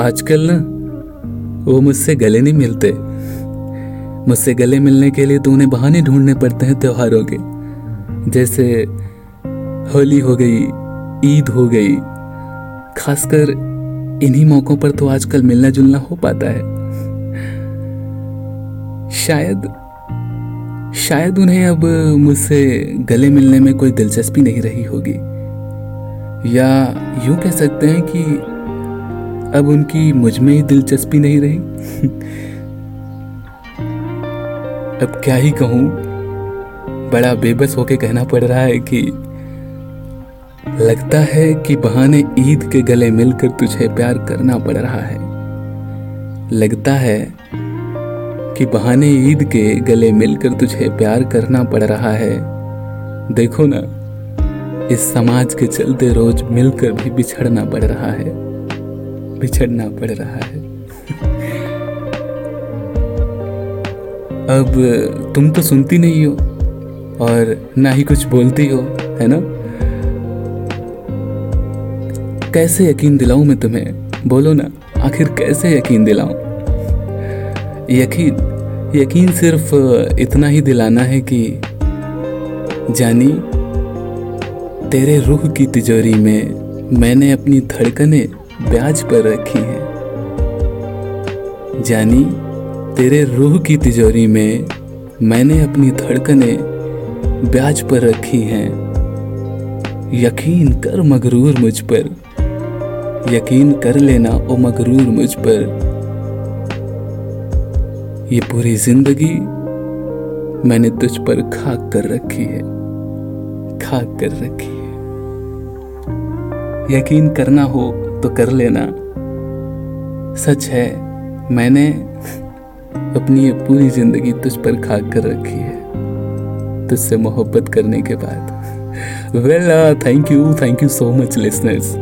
आजकल ना, वो मुझसे गले नहीं मिलते। मुझसे गले मिलने के लिए तो उन्हें बहाने ढूँढने पड़ते हैं त्योहारों के। जैसे होली हो गई, ईद हो गई, खासकर इन्हीं मौकों पर तो आजकल मिलना जुलना हो पाता है। शायद शायद उन्हें अब मुझसे गले मिलने में कोई दिलचस्पी नहीं रही होगी। या यूँ कह सकते हैं कि अब उनकी मुझमें ही दिलचस्पी नहीं रही। अब क्या ही कहूँ, बड़ा बेबस होके कहना पड़ रहा है कि लगता है कि बहाने ईद के गले मिलकर तुझे प्यार करना पड़ रहा है। लगता है कि बहाने ईद के गले मिलकर तुझे प्यार करना पड़ रहा है। देखो ना, इस समाज के चलते रोज मिलकर भी बिछड़ना पड़ रहा है। बिछड़ना पड़ रहा है। अब तुम तो सुनती नहीं हो और ना ही कुछ बोलती हो, है ना? कैसे यकीन दिलाऊं मैं तुम्हें? बोलो ना, आखिर कैसे यकीन दिलाऊं? यकीन यकीन सिर्फ़ इतना ही दिलाना है कि, जानी, तेरे रूह की तिजोरी में मैंने अपनी धड़कने ब्याज पर रखी हैं। जानी, तेरे रूह की तिजोरी में मैंने अपनी धड़कने ब्याज पर रखी हैं। यकीन कर मगरूर मुझ पर। यकीन कर लेना, ओ मगरूर मुझ पर। ये पूरी ज़िंदगी मैंने तुझ पर खाक कर रखी है। खाक कर रखी है। यकीन करना हो तो कर लेना। सच है, मैंने अपनी पूरी ज़िंदगी तुझ पर खाक कर रखी है। तुझसे मोहब्बत करने के बाद। Well thank you thank you so much listeners